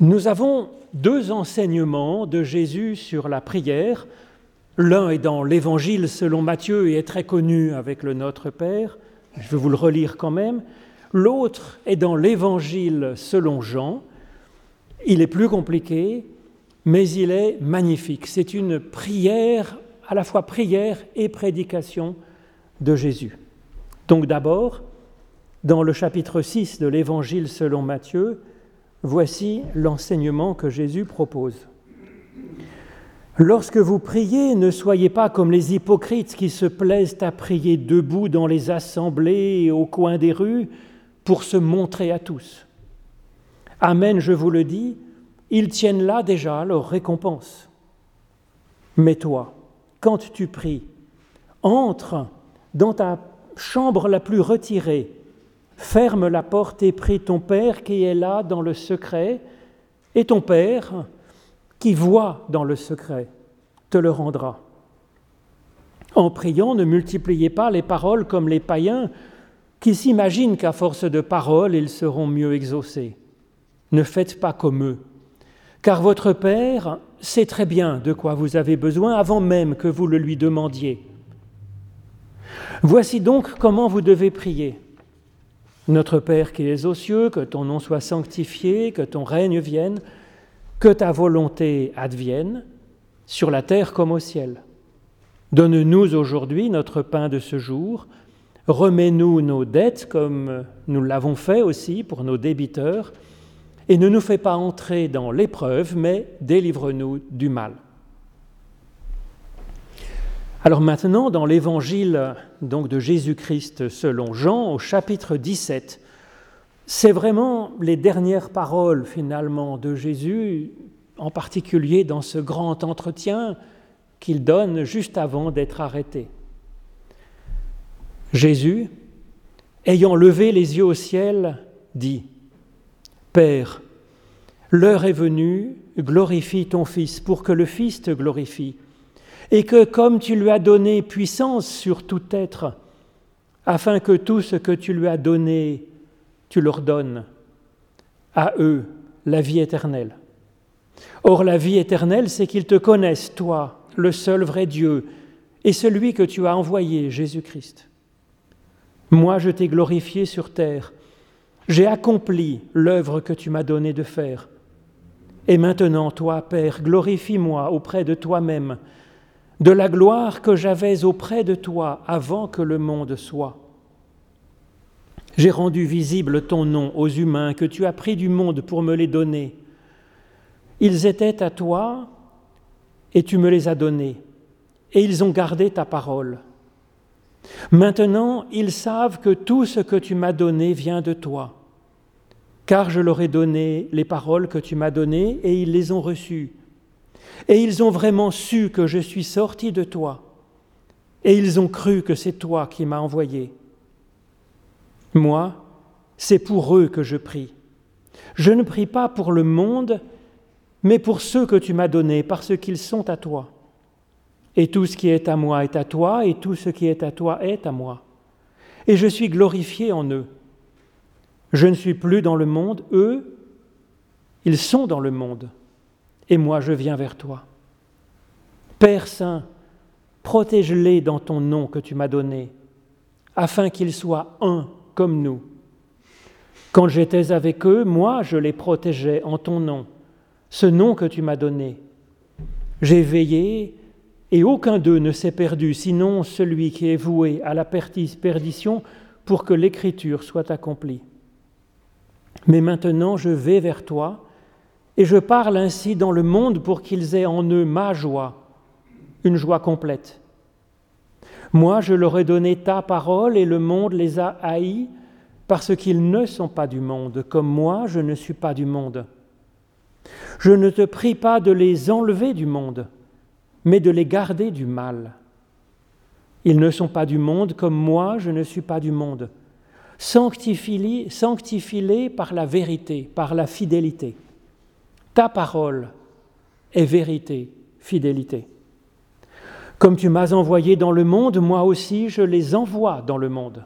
Nous avons deux enseignements de Jésus sur la prière. L'un est dans l'Évangile selon Matthieu et est très connu avec le Notre Père. Je vais vous le relire quand même. L'autre est dans l'Évangile selon Jean. Il est plus compliqué, mais il est magnifique. C'est une prière, à la fois prière et prédication de Jésus. Donc d'abord, dans le chapitre 6 de l'Évangile selon Matthieu, voici l'enseignement que Jésus propose. Lorsque vous priez, ne soyez pas comme les hypocrites qui se plaisent à prier debout dans les assemblées et au coin des rues pour se montrer à tous. Amen, je vous le dis, ils tiennent là déjà leur récompense. Mais toi, quand tu pries, entre dans ta chambre la plus retirée, ferme la porte et prie ton Père qui est là dans le secret, et ton Père, qui voit dans le secret, te le rendra. En priant, ne multipliez pas les paroles comme les païens qui s'imaginent qu'à force de paroles, ils seront mieux exaucés. Ne faites pas comme eux, car votre Père sait très bien de quoi vous avez besoin avant même que vous le lui demandiez. Voici donc comment vous devez prier. Notre Père qui es aux cieux, que ton nom soit sanctifié, que ton règne vienne, que ta volonté advienne, sur la terre comme au ciel. Donne-nous aujourd'hui notre pain de ce jour, remets-nous nos dettes comme nous l'avons fait aussi pour nos débiteurs, et ne nous fais pas entrer dans l'épreuve, mais délivre-nous du mal. Alors maintenant, dans l'évangile donc de Jésus-Christ selon Jean, au chapitre 17, c'est vraiment les dernières paroles finalement de Jésus, en particulier dans ce grand entretien qu'il donne juste avant d'être arrêté. Jésus, ayant levé les yeux au ciel, dit, Père, l'heure est venue, glorifie ton Fils pour que le Fils te glorifie et que comme tu lui as donné puissance sur tout être, afin que tout ce que tu lui as donné, tu leur donnes à eux la vie éternelle. Or la vie éternelle, c'est qu'ils te connaissent, toi, le seul vrai Dieu, et celui que tu as envoyé, Jésus-Christ. Moi, je t'ai glorifié sur terre, j'ai accompli l'œuvre que tu m'as donné de faire. Et maintenant, toi, Père, glorifie-moi auprès de toi-même, de la gloire que j'avais auprès de toi avant que le monde soit. J'ai rendu visible ton nom aux humains que tu as pris du monde pour me les donner. Ils étaient à toi et tu me les as donnés, et ils ont gardé ta parole. Maintenant, ils savent que tout ce que tu m'as donné vient de toi, car je leur ai donné les paroles que tu m'as données et ils les ont reçues et ils ont vraiment su que je suis sorti de toi. Et ils ont cru que c'est toi qui m'as envoyé. Moi, c'est pour eux que je prie. Je ne prie pas pour le monde, mais pour ceux que tu m'as donnés, parce qu'ils sont à toi. Et tout ce qui est à moi est à toi, et tout ce qui est à toi est à moi. Et je suis glorifié en eux. Je ne suis plus dans le monde, eux, ils sont dans le monde et moi je viens vers toi. Père Saint, protège-les dans ton nom que tu m'as donné, afin qu'ils soient un comme nous. Quand j'étais avec eux, moi je les protégeais en ton nom, ce nom que tu m'as donné. J'ai veillé et aucun d'eux ne s'est perdu, sinon celui qui est voué à la perdition pour que l'écriture soit accomplie. Mais maintenant je vais vers toi, et je parle ainsi dans le monde pour qu'ils aient en eux ma joie, une joie complète. Moi, je leur ai donné ta parole et le monde les a haïs parce qu'ils ne sont pas du monde, comme moi, je ne suis pas du monde. Je ne te prie pas de les enlever du monde, mais de les garder du mal. Ils ne sont pas du monde, comme moi, je ne suis pas du monde. Sanctifie-les par la vérité, par la fidélité. Ta parole est vérité, fidélité. Comme tu m'as envoyé dans le monde, moi aussi je les envoie dans le monde.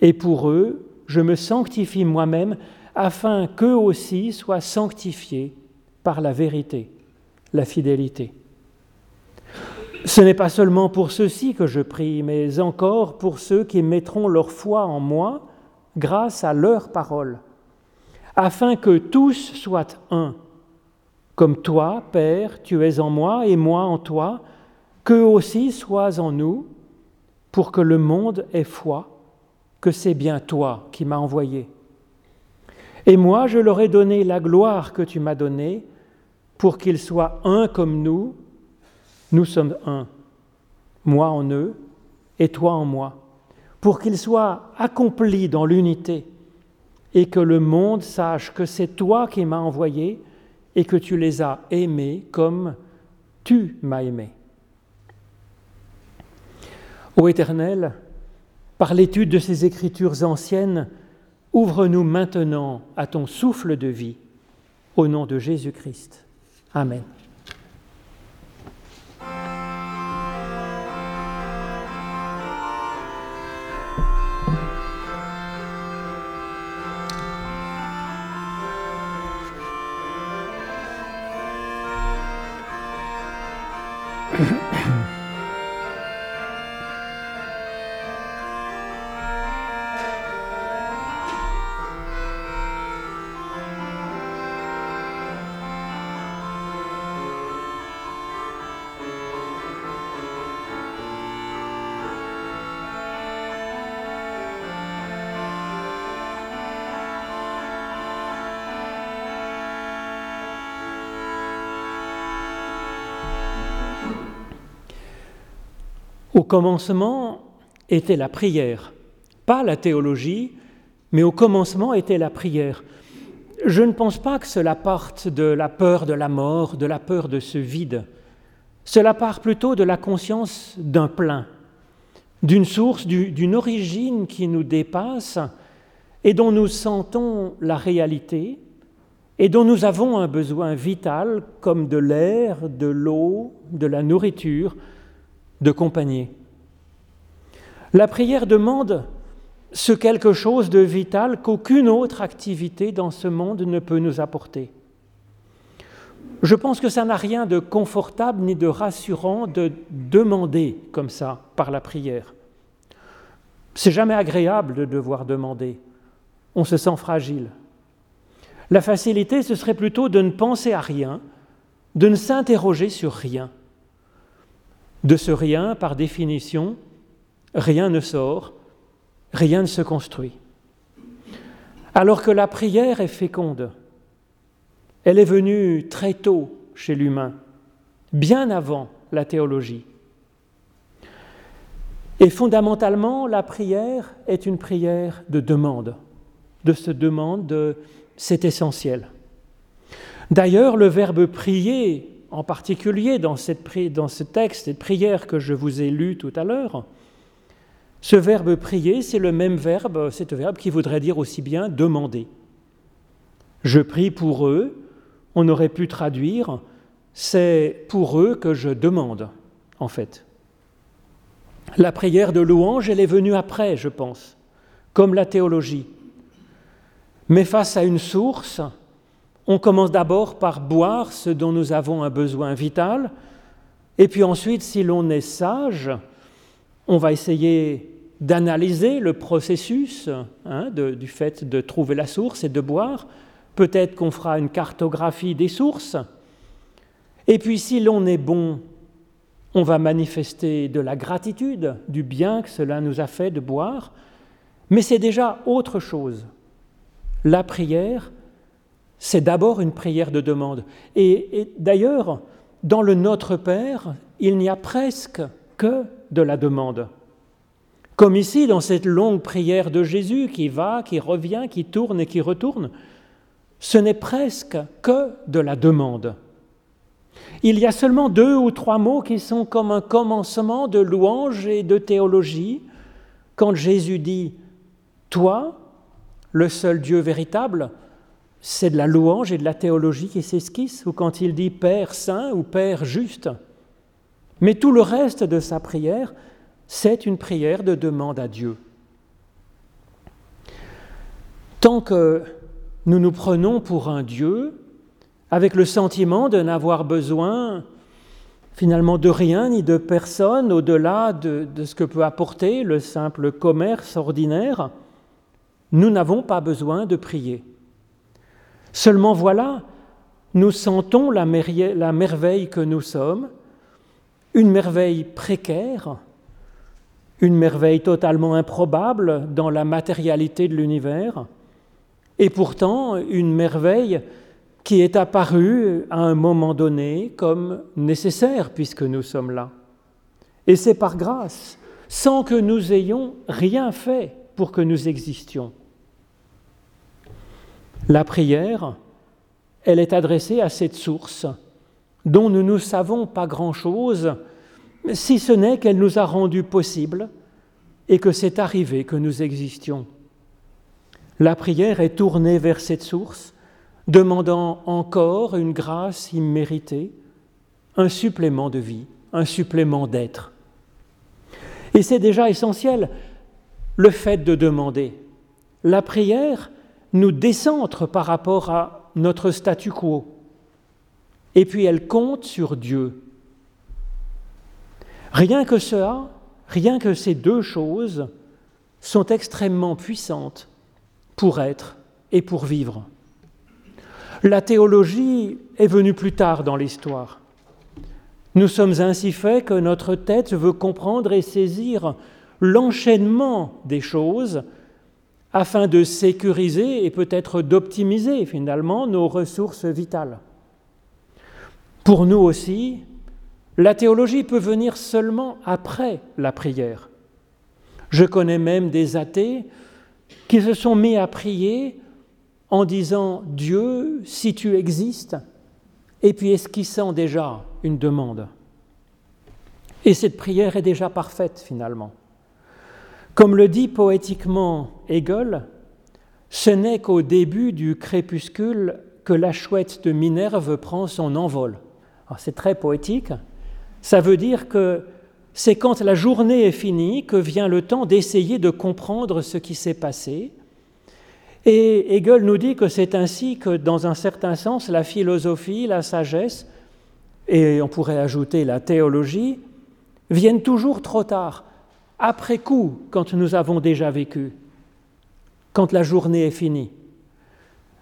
Et pour eux, je me sanctifie moi-même afin qu'eux aussi soient sanctifiés par la vérité, la fidélité. Ce n'est pas seulement pour ceux-ci que je prie, mais encore pour ceux qui mettront leur foi en moi grâce à leur parole, afin que tous soient un, comme toi, Père, tu es en moi et moi en toi, qu'eux aussi soient en nous, pour que le monde ait foi que c'est bien toi qui m'as envoyé. Et moi, je leur ai donné la gloire que tu m'as donnée, pour qu'ils soient un comme nous, nous sommes un, moi en eux et toi en moi, pour qu'ils soient accomplis dans l'unité et que le monde sache que c'est toi qui m'as envoyé et que tu les as aimés comme tu m'as aimé. Ô Éternel, par l'étude de ces écritures anciennes, ouvre-nous maintenant à ton souffle de vie, au nom de Jésus-Christ. Amen. Au commencement était la prière, pas la théologie, mais au commencement était la prière. Je ne pense pas que cela parte de la peur de la mort, de la peur de ce vide. Cela part plutôt de la conscience d'un plein, d'une source, d'une origine qui nous dépasse et dont nous sentons la réalité et dont nous avons un besoin vital comme de l'air, de l'eau, de la nourriture, de compagnie. La prière demande ce quelque chose de vital qu'aucune autre activité dans ce monde ne peut nous apporter. Je pense que ça n'a rien de confortable ni de rassurant de demander comme ça par la prière. C'est jamais agréable de devoir demander. On se sent fragile. La facilité, ce serait plutôt de ne penser à rien, de ne s'interroger sur rien. De ce rien, par définition, rien ne sort, rien ne se construit. Alors que la prière est féconde, elle est venue très tôt chez l'humain, bien avant la théologie. Et fondamentalement, la prière est une prière de demande, de se demande, c'est essentiel. D'ailleurs, le verbe prier en particulier dans, dans ce texte, cette prière que je vous ai lu tout à l'heure, ce verbe prier, c'est le même verbe, c'est verbe qui voudrait dire aussi bien demander. Je prie pour eux, on aurait pu traduire, c'est pour eux que je demande, en fait. La prière de louange, elle est venue après, je pense, comme la théologie. Mais face à une source, on commence d'abord par boire ce dont nous avons un besoin vital, et puis ensuite, si l'on est sage, on va essayer d'analyser le processus hein, du fait de trouver la source et de boire. Peut-être qu'on fera une cartographie des sources. Et puis si l'on est bon, on va manifester de la gratitude, du bien que cela nous a fait de boire. Mais c'est déjà autre chose. La prière, c'est d'abord une prière de demande. Et, d'ailleurs, dans le Notre Père, il n'y a presque que de la demande. Comme ici, dans cette longue prière de Jésus qui va, qui revient, qui tourne et qui retourne, ce n'est presque que de la demande. Il y a seulement deux ou trois mots qui sont comme un commencement de louange et de théologie. Quand Jésus dit ⁇ Toi, le seul Dieu véritable, c'est de la louange et de la théologie qui s'esquissent, ou quand il dit Père saint ou Père juste. Mais tout le reste de sa prière, c'est une prière de demande à Dieu. Tant que nous nous prenons pour un Dieu avec le sentiment de n'avoir besoin finalement de rien ni de personne au-delà de, de, ce que peut apporter le simple commerce ordinaire, nous n'avons pas besoin de prier. Seulement voilà, nous sentons la, merveille que nous sommes, une merveille précaire, une merveille totalement improbable dans la matérialité de l'univers, et pourtant une merveille qui est apparue à un moment donné comme nécessaire puisque nous sommes là. Et c'est par grâce, sans que nous ayons rien fait pour que nous existions. La prière, elle est adressée à cette source dont nous ne savons pas grand-chose, si ce n'est qu'elle nous a rendu possible et que c'est arrivé que nous existions. La prière est tournée vers cette source, demandant encore une grâce imméritée, un supplément de vie, un supplément d'être. Et c'est déjà essentiel, le fait de demander. La prière nous décentre par rapport à notre statu quo. Et puis elle compte sur Dieu. Rien que cela, rien que ces deux choses sont extrêmement puissantes pour être et pour vivre. La théologie est venue plus tard dans l'histoire. Nous sommes ainsi faits que notre tête veut comprendre et saisir l'enchaînement des choses afin de sécuriser et peut-être d'optimiser finalement nos ressources vitales. Pour nous aussi, la théologie peut venir seulement après la prière. Je connais même des athées qui se sont mis à prier en disant Dieu, si tu existes, et puis esquissant déjà une demande. Et cette prière est déjà parfaite finalement. Comme le dit poétiquement Hegel, ce n'est qu'au début du crépuscule que la chouette de Minerve prend son envol. C'est très poétique. Ça veut dire que c'est quand la journée est finie que vient le temps d'essayer de comprendre ce qui s'est passé. Et Hegel nous dit que c'est ainsi que, dans un certain sens, la philosophie, la sagesse, et on pourrait ajouter la théologie, viennent toujours trop tard, après coup, quand nous avons déjà vécu, quand la journée est finie.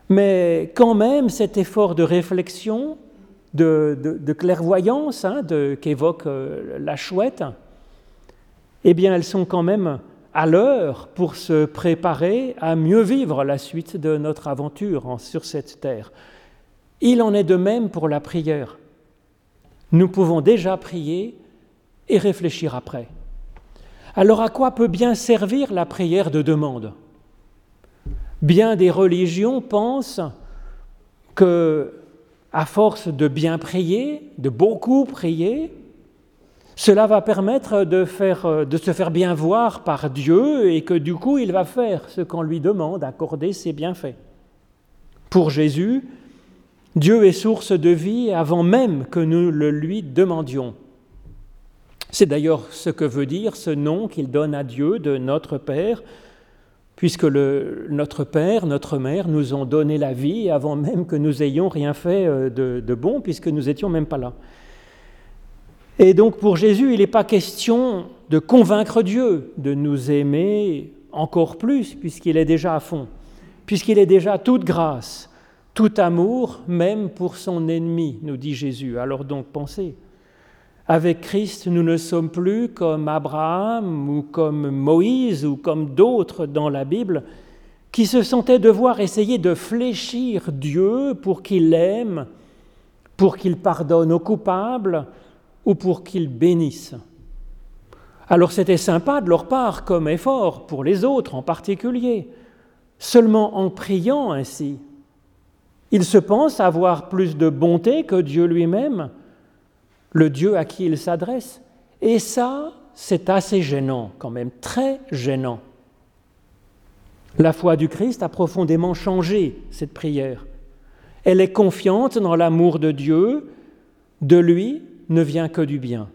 Mais quand même, cet effort de réflexion, de, clairvoyance hein, qu'évoque euh, la chouette, eh bien, elles sont quand même à l'heure pour se préparer à mieux vivre la suite de notre aventure sur cette terre. Il en est de même pour la prière. Nous pouvons déjà prier et réfléchir après. Alors à quoi peut bien servir la prière de demande? Bien des religions pensent que à force de bien prier, de beaucoup prier, cela va permettre de, faire, de, se faire bien voir par Dieu et que du coup il va faire ce qu'on lui demande, accorder ses bienfaits. Pour Jésus, Dieu est source de vie avant même que nous le lui demandions. C'est d'ailleurs ce que veut dire ce nom qu'il donne à Dieu de notre Père, puisque notre Père, notre Mère nous ont donné la vie avant même que nous ayons rien fait euh, de, de bon, puisque nous n'étions même pas là. Et donc pour Jésus, il n'est pas question de convaincre Dieu de nous aimer encore plus, puisqu'il est déjà à fond, puisqu'il est déjà toute grâce, tout amour, même pour son ennemi, nous dit Jésus. Alors donc pensez, avec Christ, nous ne sommes plus comme Abraham ou comme Moïse ou comme d'autres dans la Bible qui se sentaient devoir essayer de fléchir Dieu pour qu'il aime, pour qu'il pardonne aux coupables ou pour qu'il bénisse. Alors c'était sympa de leur part comme effort pour les autres en particulier, seulement en priant ainsi. Ils se pensent avoir plus de bonté que Dieu lui-même le Dieu à qui il s'adresse. Et ça, c'est assez gênant quand même, très gênant. La foi du Christ a profondément changé cette prière. Elle est confiante dans l'amour de Dieu, de lui ne vient que du bien.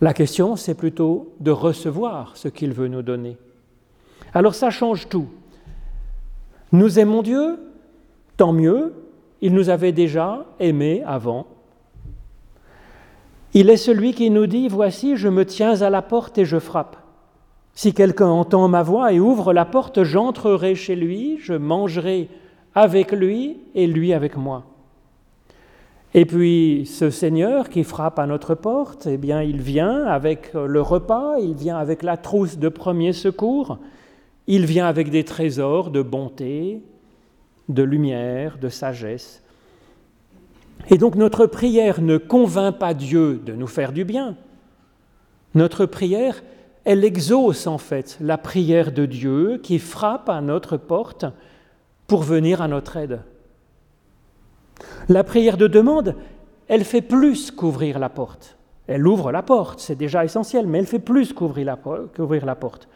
La question, c'est plutôt de recevoir ce qu'il veut nous donner. Alors ça change tout. Nous aimons Dieu, tant mieux, il nous avait déjà aimés avant. Il est celui qui nous dit, Voici, je me tiens à la porte et je frappe. Si quelqu'un entend ma voix et ouvre la porte, j'entrerai chez lui, je mangerai avec lui et lui avec moi. Et puis ce Seigneur qui frappe à notre porte, eh bien il vient avec le repas, il vient avec la trousse de premier secours, il vient avec des trésors de bonté, de lumière, de sagesse. Et donc notre prière ne convainc pas Dieu de nous faire du bien. Notre prière, elle exauce en fait la prière de Dieu qui frappe à notre porte pour venir à notre aide. La prière de demande, elle fait plus qu'ouvrir la porte. Elle ouvre la porte, c'est déjà essentiel, mais elle fait plus qu'ouvrir la, la porte.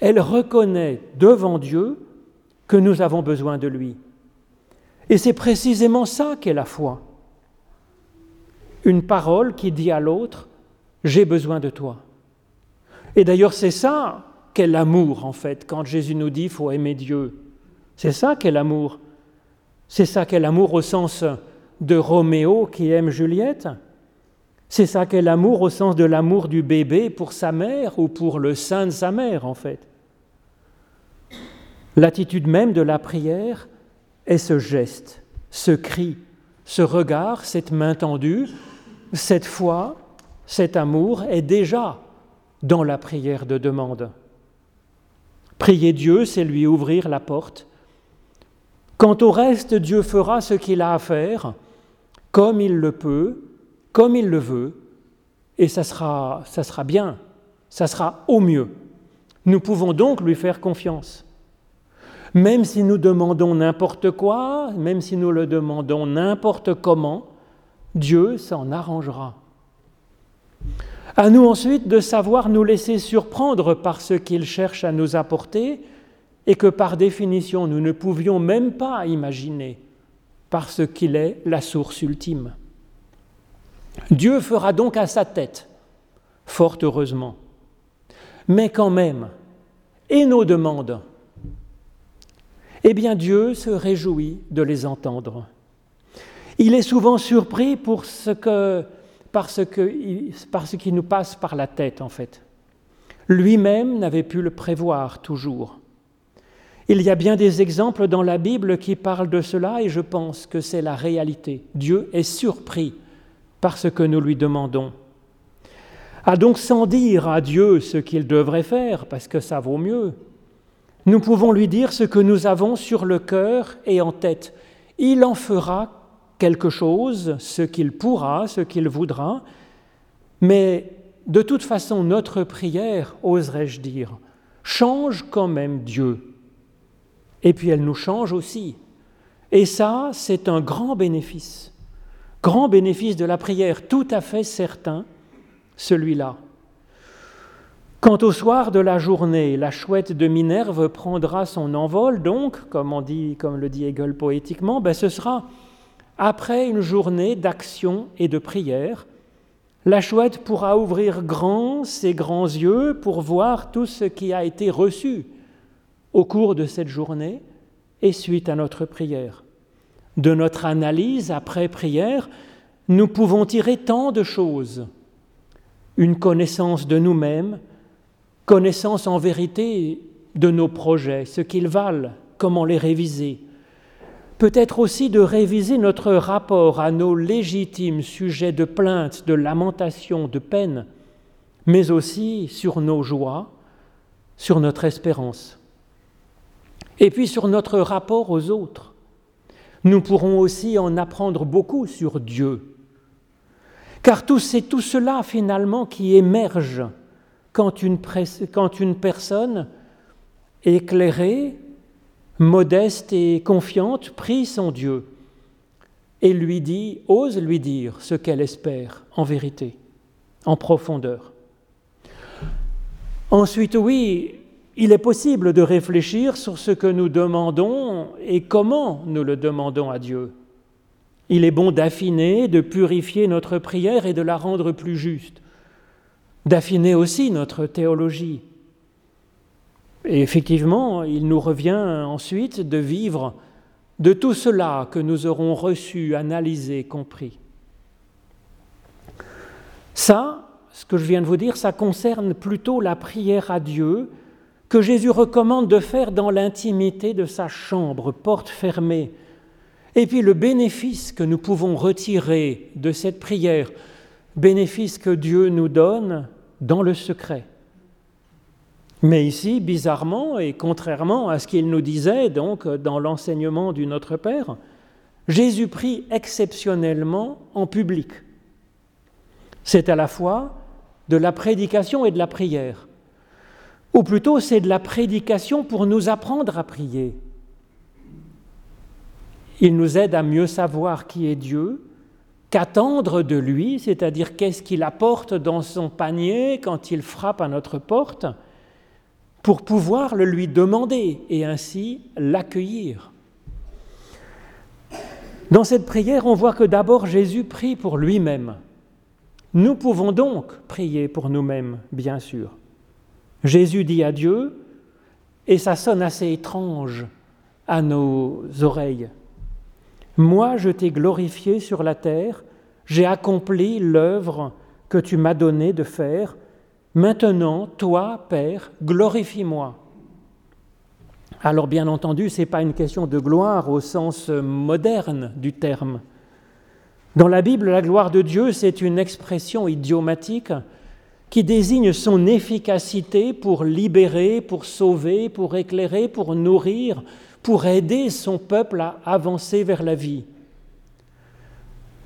Elle reconnaît devant Dieu que nous avons besoin de lui. Et c'est précisément ça qu'est la foi. Une parole qui dit à l'autre, j'ai besoin de toi. Et d'ailleurs, c'est ça qu'est l'amour, en fait, quand Jésus nous dit, faut aimer Dieu. C'est ça qu'est l'amour. C'est ça qu'est l'amour au sens de Roméo qui aime Juliette. C'est ça qu'est l'amour au sens de l'amour du bébé pour sa mère ou pour le sein de sa mère, en fait. L'attitude même de la prière est ce geste, ce cri, ce regard, cette main tendue, cette foi, cet amour est déjà dans la prière de demande. Prier Dieu, c'est lui ouvrir la porte Quant au reste, Dieu fera ce qu'il a à faire, comme il le peut, comme il le veut, et ça sera, ça sera bien, ça sera au mieux. Nous pouvons donc lui faire confiance. Même si nous demandons n'importe quoi, même si nous le demandons n'importe comment, Dieu s'en arrangera. À nous ensuite de savoir nous laisser surprendre par ce qu'il cherche à nous apporter, et que par définition nous ne pouvions même pas imaginer parce qu'il est la source ultime. Dieu fera donc à sa tête, fort heureusement. Mais quand même, et nos demandes Eh bien Dieu se réjouit de les entendre. Il est souvent surpris pour ce que, parce, que, parce qu'il nous passe par la tête en fait. Lui-même n'avait pu le prévoir toujours. Il y a bien des exemples dans la Bible qui parlent de cela et je pense que c'est la réalité. Dieu est surpris par ce que nous lui demandons. A donc sans dire à Dieu ce qu'il devrait faire, parce que ça vaut mieux, nous pouvons lui dire ce que nous avons sur le cœur et en tête. Il en fera quelque chose, ce qu'il pourra, ce qu'il voudra, mais de toute façon, notre prière, oserais-je dire, change quand même Dieu et puis elle nous change aussi. Et ça, c'est un grand bénéfice, grand bénéfice de la prière, tout à fait certain, celui-là. Quant au soir de la journée, la chouette de Minerve prendra son envol, donc, comme, on dit, comme le dit Hegel poétiquement, ben ce sera après une journée d'action et de prière. La chouette pourra ouvrir grand ses grands yeux pour voir tout ce qui a été reçu au cours de cette journée et suite à notre prière. De notre analyse après prière, nous pouvons tirer tant de choses. Une connaissance de nous-mêmes, connaissance en vérité de nos projets, ce qu'ils valent, comment les réviser. Peut-être aussi de réviser notre rapport à nos légitimes sujets de plainte, de lamentation, de peine, mais aussi sur nos joies, sur notre espérance et puis sur notre rapport aux autres. Nous pourrons aussi en apprendre beaucoup sur Dieu. Car c'est tout cela finalement qui émerge quand une, quand une personne éclairée, modeste et confiante prie son Dieu et lui dit, ose lui dire ce qu'elle espère en vérité, en profondeur. Ensuite, oui, il est possible de réfléchir sur ce que nous demandons et comment nous le demandons à Dieu. Il est bon d'affiner, de purifier notre prière et de la rendre plus juste, d'affiner aussi notre théologie. Et effectivement, il nous revient ensuite de vivre de tout cela que nous aurons reçu, analysé, compris. Ça, ce que je viens de vous dire, ça concerne plutôt la prière à Dieu que Jésus recommande de faire dans l'intimité de sa chambre, porte fermée. Et puis le bénéfice que nous pouvons retirer de cette prière, bénéfice que Dieu nous donne dans le secret. Mais ici, bizarrement et contrairement à ce qu'il nous disait donc dans l'enseignement du Notre Père, Jésus prie exceptionnellement en public. C'est à la fois de la prédication et de la prière. Ou plutôt, c'est de la prédication pour nous apprendre à prier. Il nous aide à mieux savoir qui est Dieu, qu'attendre de lui, c'est-à-dire qu'est-ce qu'il apporte dans son panier quand il frappe à notre porte, pour pouvoir le lui demander et ainsi l'accueillir. Dans cette prière, on voit que d'abord Jésus prie pour lui-même. Nous pouvons donc prier pour nous-mêmes, bien sûr. Jésus dit à Dieu, et ça sonne assez étrange à nos oreilles. Moi, je t'ai glorifié sur la terre, j'ai accompli l'œuvre que tu m'as donné de faire, Maintenant, toi, Père, glorifie-moi. Alors bien entendu, ce n'est pas une question de gloire au sens moderne du terme. Dans la Bible, la gloire de Dieu, c'est une expression idiomatique qui désigne son efficacité pour libérer, pour sauver, pour éclairer, pour nourrir, pour aider son peuple à avancer vers la vie.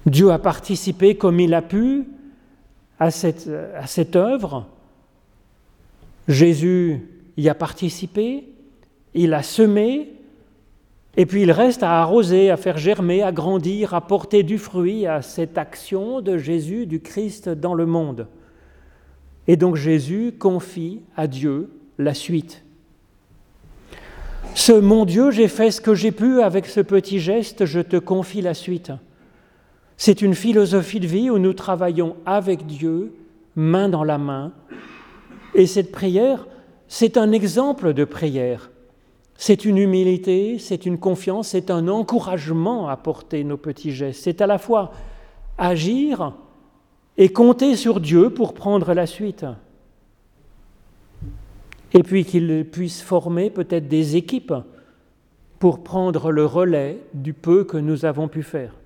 Dieu a participé comme il a pu à cette, œuvre. Jésus y a participé, il a semé, et puis il reste à arroser, à faire germer, à grandir, à porter du fruit à cette action de Jésus, du Christ dans le monde. Et donc Jésus confie à Dieu la suite. Ce mon Dieu, j'ai fait ce que j'ai pu avec ce petit geste, je te confie la suite. C'est une philosophie de vie où nous travaillons avec Dieu, main dans la main. Et cette prière, c'est un exemple de prière. C'est une humilité, c'est une confiance, c'est un encouragement à porter nos petits gestes. C'est à la fois agir et compter sur Dieu pour prendre la suite. Et puis qu'il puisse former peut-être des équipes pour prendre le relais du peu que nous avons pu faire.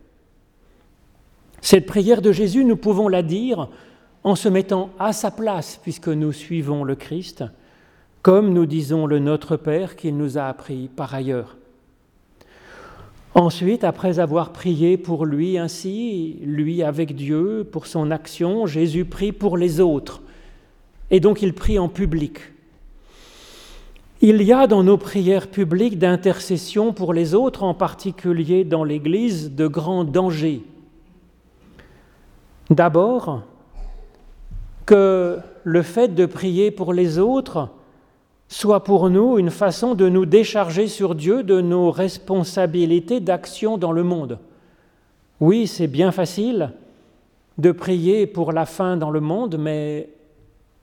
Cette prière de Jésus, nous pouvons la dire en se mettant à sa place, puisque nous suivons le Christ, comme nous disons le Notre Père qu'il nous a appris par ailleurs. Ensuite, après avoir prié pour lui ainsi, lui avec Dieu, pour son action, Jésus prie pour les autres. Et donc il prie en public. Il y a dans nos prières publiques d'intercession pour les autres, en particulier dans l'Église, de grands dangers. D'abord, que le fait de prier pour les autres soit pour nous une façon de nous décharger sur Dieu de nos responsabilités d'action dans le monde. Oui, c'est bien facile de prier pour la faim dans le monde, mais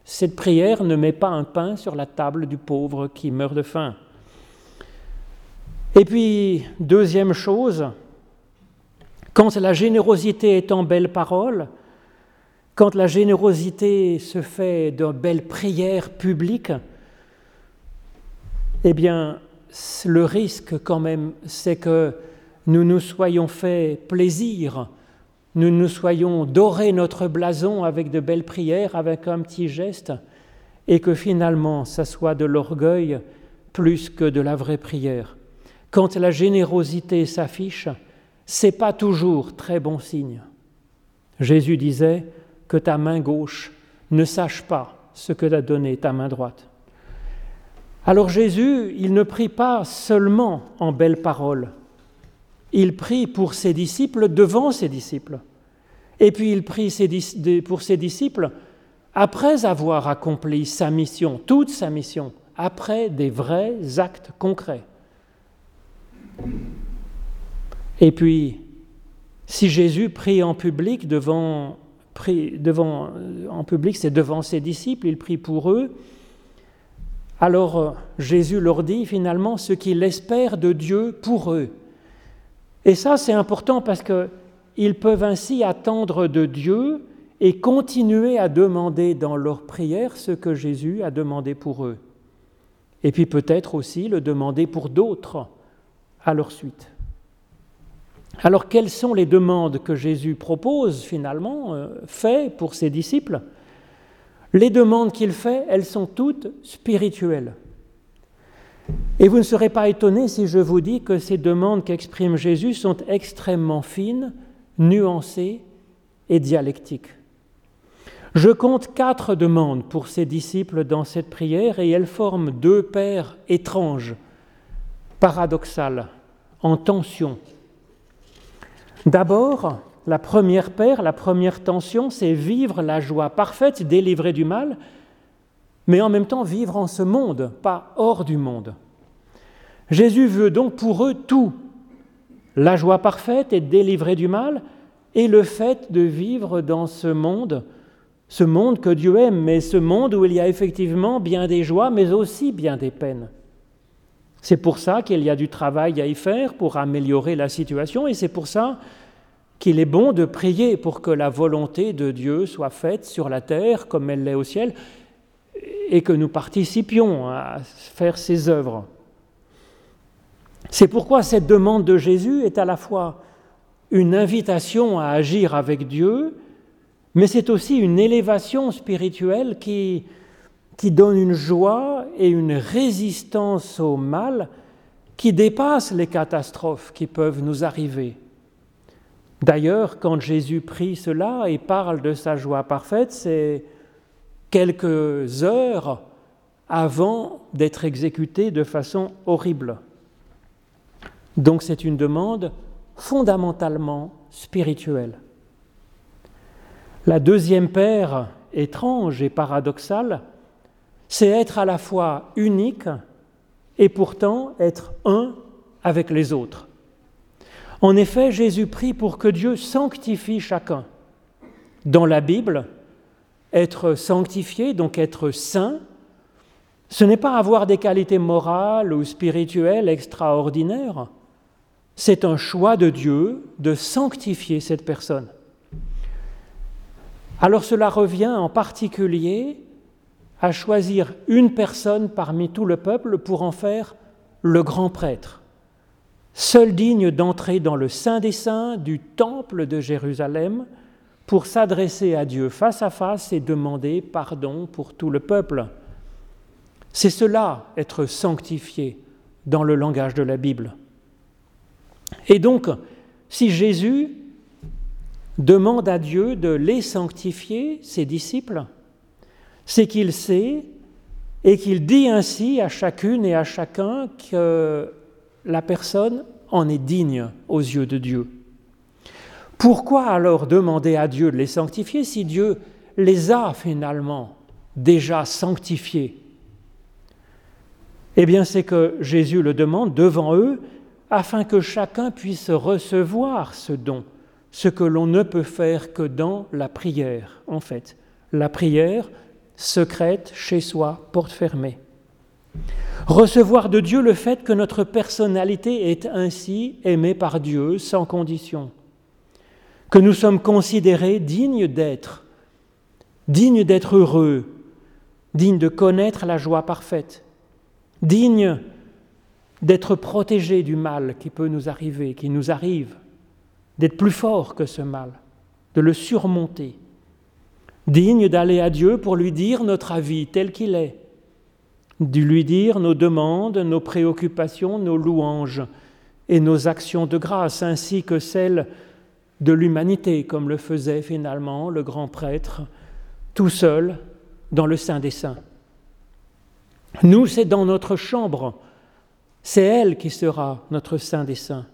cette prière ne met pas un pain sur la table du pauvre qui meurt de faim. Et puis, deuxième chose, quand la générosité est en belles paroles, quand la générosité se fait de belles prières publiques, eh bien, le risque quand même, c'est que nous nous soyons fait plaisir, nous nous soyons doré notre blason avec de belles prières, avec un petit geste, et que finalement, ça soit de l'orgueil plus que de la vraie prière. Quand la générosité s'affiche, c'est pas toujours très bon signe. Jésus disait que ta main gauche ne sache pas ce que t'a donné ta main droite. Alors Jésus, il ne prie pas seulement en belles paroles, il prie pour ses disciples devant ses disciples. Et puis il prie pour ses disciples après avoir accompli sa mission, toute sa mission, après des vrais actes concrets. Et puis, si Jésus prie en public devant, en public, c'est devant ses disciples, il prie pour eux. alors euh, Jésus leur dit finalement ce qu'il espère de Dieu pour eux. Et ça, c'est important parce qu'ils peuvent ainsi attendre de Dieu et continuer à demander dans leur prière ce que Jésus a demandé pour eux. Et puis peut-être aussi le demander pour d'autres à leur suite. Alors quelles sont les demandes que Jésus propose finalement, euh, fait pour ses disciples? Les demandes qu'il fait, elles sont toutes spirituelles. Et vous ne serez pas étonné si je vous dis que ces demandes qu'exprime Jésus sont extrêmement fines, nuancées et dialectiques. Je compte quatre demandes pour ses disciples dans cette prière et elles forment deux paires étranges, paradoxales, en tension. D'abord, la première paire, la première tension, c'est vivre la joie parfaite, délivrée du mal, mais en même temps vivre en ce monde, pas hors du monde. Jésus veut donc pour eux tout, la joie parfaite et délivrée du mal, et le fait de vivre dans ce monde, ce monde que Dieu aime, mais ce monde où il y a effectivement bien des joies, mais aussi bien des peines. C'est pour ça qu'il y a du travail à y faire pour améliorer la situation, et c'est pour ça qu'il est bon de prier pour que la volonté de Dieu soit faite sur la terre comme elle l'est au ciel, et que nous participions à faire ses œuvres. C'est pourquoi cette demande de Jésus est à la fois une invitation à agir avec Dieu, mais c'est aussi une élévation spirituelle qui, qui donne une joie et une résistance au mal qui dépasse les catastrophes qui peuvent nous arriver. D'ailleurs, quand Jésus prie cela et parle de sa joie parfaite, c'est quelques heures avant d'être exécuté de façon horrible. Donc c'est une demande fondamentalement spirituelle. La deuxième paire étrange et paradoxale, c'est être à la fois unique et pourtant être un avec les autres. En effet, Jésus prie pour que Dieu sanctifie chacun. Dans la Bible, être sanctifié, donc être saint, ce n'est pas avoir des qualités morales ou spirituelles extraordinaires, c'est un choix de Dieu de sanctifier cette personne. Alors cela revient en particulier à choisir une personne parmi tout le peuple pour en faire le grand prêtre, seul digne d'entrer dans le Saint des Saints du Temple de Jérusalem pour s'adresser à Dieu face à face et demander pardon pour tout le peuple. C'est cela, être sanctifié dans le langage de la Bible. Et donc, si Jésus demande à Dieu de les sanctifier, ses disciples, c'est qu'il sait et qu'il dit ainsi à chacune et à chacun que la personne en est digne aux yeux de Dieu. Pourquoi alors demander à Dieu de les sanctifier si Dieu les a finalement déjà sanctifiés? Eh bien c'est que Jésus le demande devant eux afin que chacun puisse recevoir ce don, ce que l'on ne peut faire que dans la prière, en fait. La prière secrète chez soi, porte fermée. Recevoir de Dieu le fait que notre personnalité est ainsi aimée par Dieu sans condition, que nous sommes considérés dignes d'être, dignes d'être heureux, dignes de connaître la joie parfaite, dignes d'être protégé du mal qui peut nous arriver, qui nous arrive, d'être plus fort que ce mal, de le surmonter, digne d'aller à Dieu pour lui dire notre avis tel qu'il est, de lui dire nos demandes, nos préoccupations, nos louanges et nos actions de grâce, ainsi que celles de l'humanité, comme le faisait finalement le grand prêtre, tout seul dans le Saint des Saints. Nous, c'est dans notre chambre c'est elle qui sera notre Saint des Saints.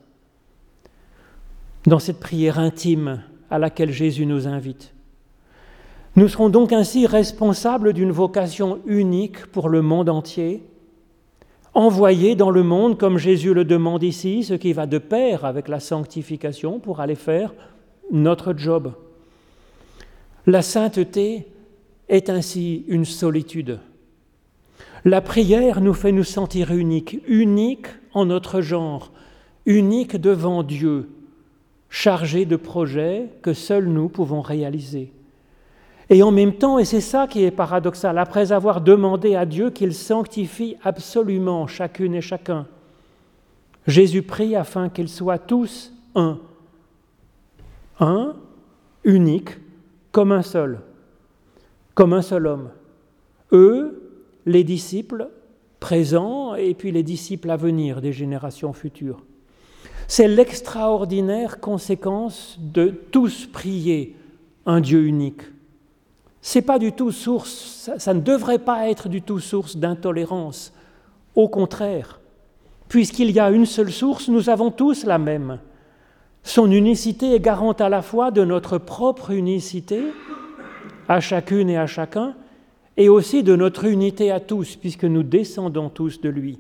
Dans cette prière intime à laquelle Jésus nous invite. Nous serons donc ainsi responsables d'une vocation unique pour le monde entier, envoyés dans le monde, comme Jésus le demande ici, ce qui va de pair avec la sanctification pour aller faire notre job. La sainteté est ainsi une solitude. La prière nous fait nous sentir uniques, uniques en notre genre, uniques devant Dieu, chargés de projets que seuls nous pouvons réaliser. Et en même temps, et c'est ça qui est paradoxal, après avoir demandé à Dieu qu'il sanctifie absolument chacune et chacun, Jésus prie afin qu'ils soient tous un. Un, unique, comme un seul, comme un seul homme. Eux, les disciples présents et puis les disciples à venir des générations futures. C'est l'extraordinaire conséquence de tous prier un Dieu unique. C'est pas du tout source, ça, ne devrait pas être du tout source d'intolérance. Au contraire, puisqu'il y a une seule source, nous avons tous la même. Son unicité est garante à la fois de notre propre unicité, à chacune et à chacun, et aussi de notre unité à tous, puisque nous descendons tous de lui.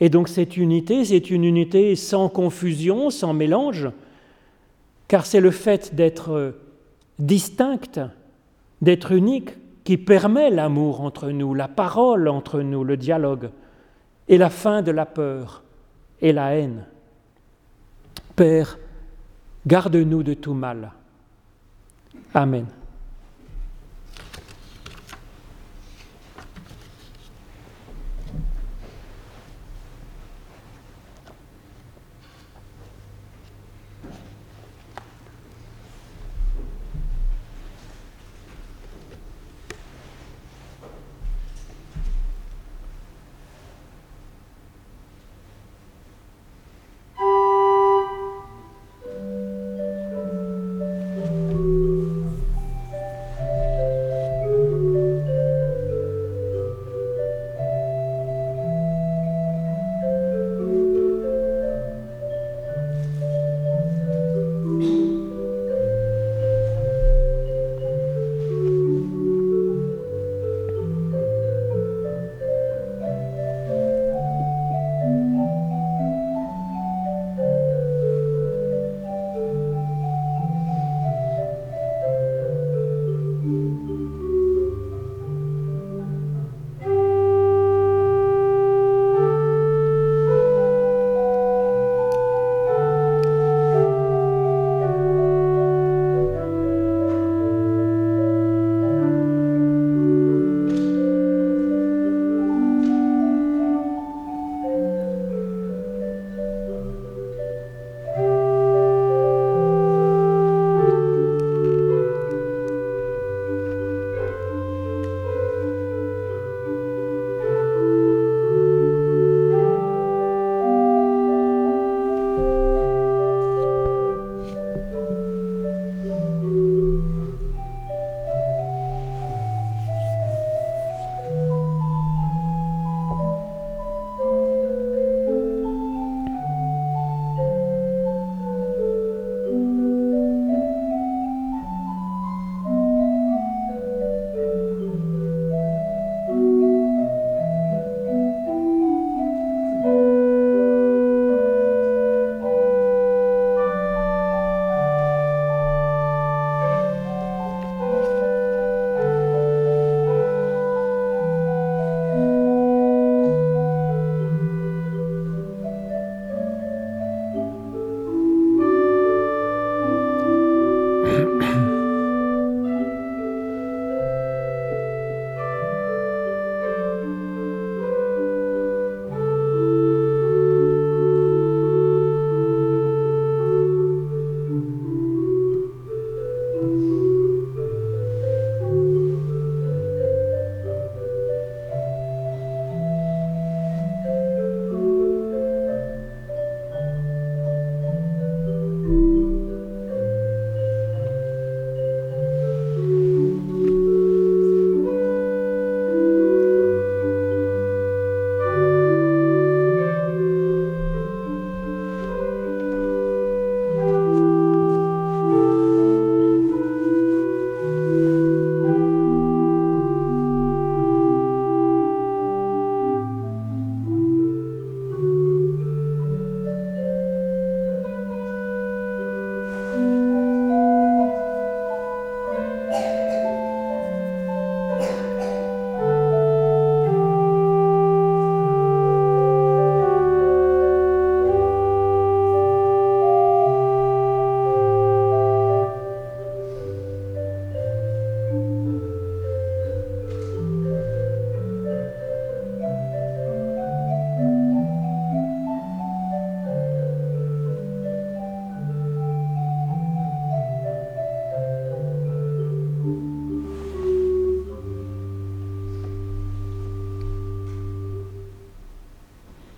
Et donc cette unité, c'est une unité sans confusion, sans mélange, car c'est le fait d'être distincte, d'être unique, qui permet l'amour entre nous, la parole entre nous, le dialogue, et la fin de la peur et la haine. Père, garde-nous de tout mal. Amen.